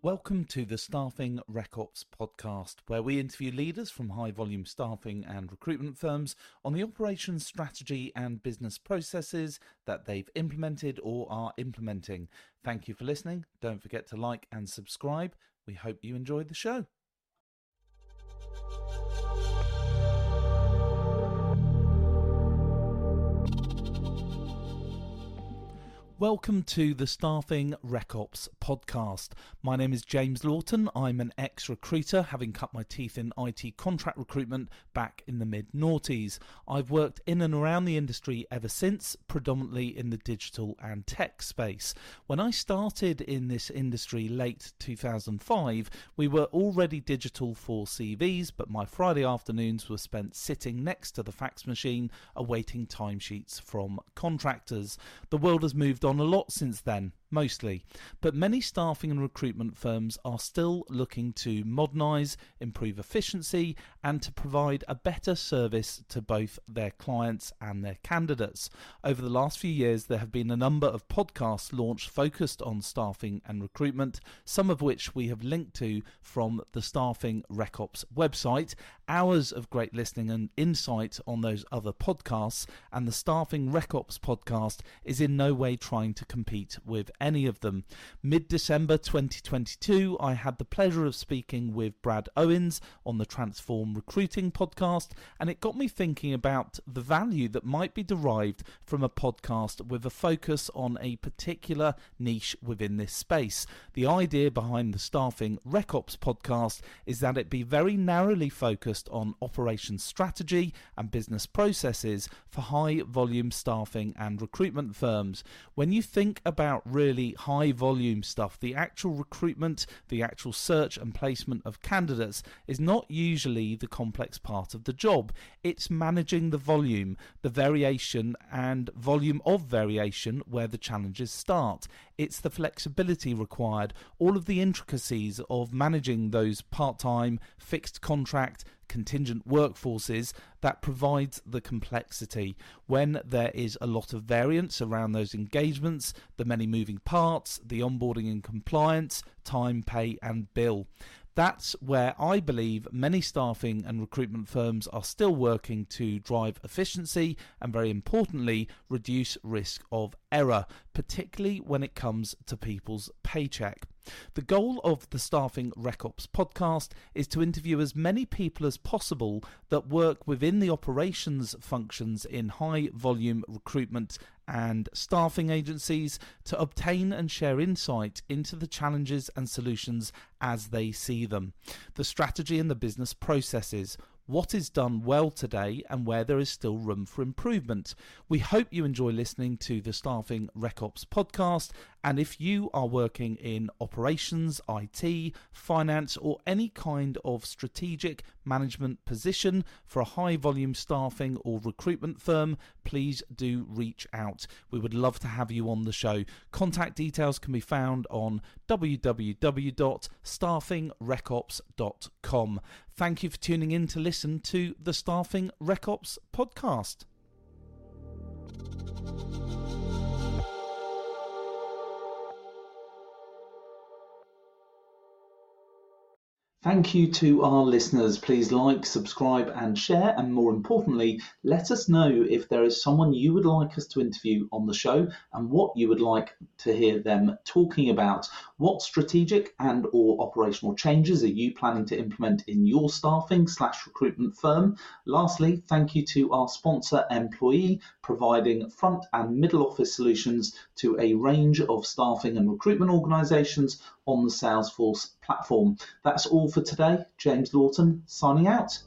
Welcome to the Staffing RecOps podcast, where we interview leaders from high volume staffing and recruitment firms on the operations strategy and business processes that they've implemented or are implementing. Thank you for listening. Don't forget to like and subscribe. We hope you enjoyed the show. Welcome to the Staffing RecOps podcast. My name is James Lawton. I'm an ex recruiter, having cut my teeth in IT contract recruitment back in the mid noughties. I've worked in and around the industry ever since, predominantly in the digital and tech space. When I started in this industry late 2005, we were already digital for CVs, but my Friday afternoons were spent sitting next to the fax machine awaiting timesheets from contractors. The world has moved on a lot since then mostly, but many staffing and recruitment firms are still looking to modernise, improve efficiency, and to provide a better service to both their clients and their candidates. Over the last few years, there have been a number of podcasts launched focused on staffing and recruitment, some of which we have linked to from the Staffing RecOps website. Hours of great listening and insight on those other podcasts, and the Staffing RecOps podcast is in no way trying to compete with any of them. Mid December 2022, I had the pleasure of speaking with Brad Owens on the Transform Recruiting podcast, and it got me thinking about the value that might be derived from a podcast with a focus on a particular niche within this space. The idea behind the Staffing RecOps podcast is that it be very narrowly focused on operations strategy and business processes for high volume staffing and recruitment firms. When you think about really high volume stuff, the actual recruitment, the actual search and placement of candidates is not usually the complex part of the job. It's managing the volume, the variation and volume of variation where the challenges start. It's the flexibility required, all of the intricacies of managing those part time, fixed contract, contingent workforces that provides the complexity. When there is a lot of variance around those engagements, the many moving parts, the onboarding and compliance, time, pay, and bill. That's where I believe many staffing and recruitment firms are still working to drive efficiency and, very importantly, reduce risk of error, particularly when it comes to people's paycheck. The goal of the Staffing RecOps podcast is to interview as many people as possible that work within the operations functions in high volume recruitment and staffing agencies to obtain and share insight into the challenges and solutions as they see them, the strategy and the business processes, what is done well today and where there is still room for improvement. We hope you enjoy listening to the Staffing RecOps podcast. And if you are working in operations, IT, finance, or any kind of strategic management position for a high volume staffing or recruitment firm, please do reach out. We would love to have you on the show. Contact details can be found on www.staffingrecops.com. Thank you for tuning in to listen to the Staffing RecOps podcast. Thank you to our listeners. Please like, subscribe, and share. And more importantly, let us know if there is someone you would like us to interview on the show and what you would like to hear them talking about. What strategic and or operational changes are you planning to implement in your staffing slash recruitment firm? Lastly, thank you to our sponsor Employee, providing front and middle office solutions to a range of staffing and recruitment organizations on the Salesforce platform. That's all for today. James Lawton signing out.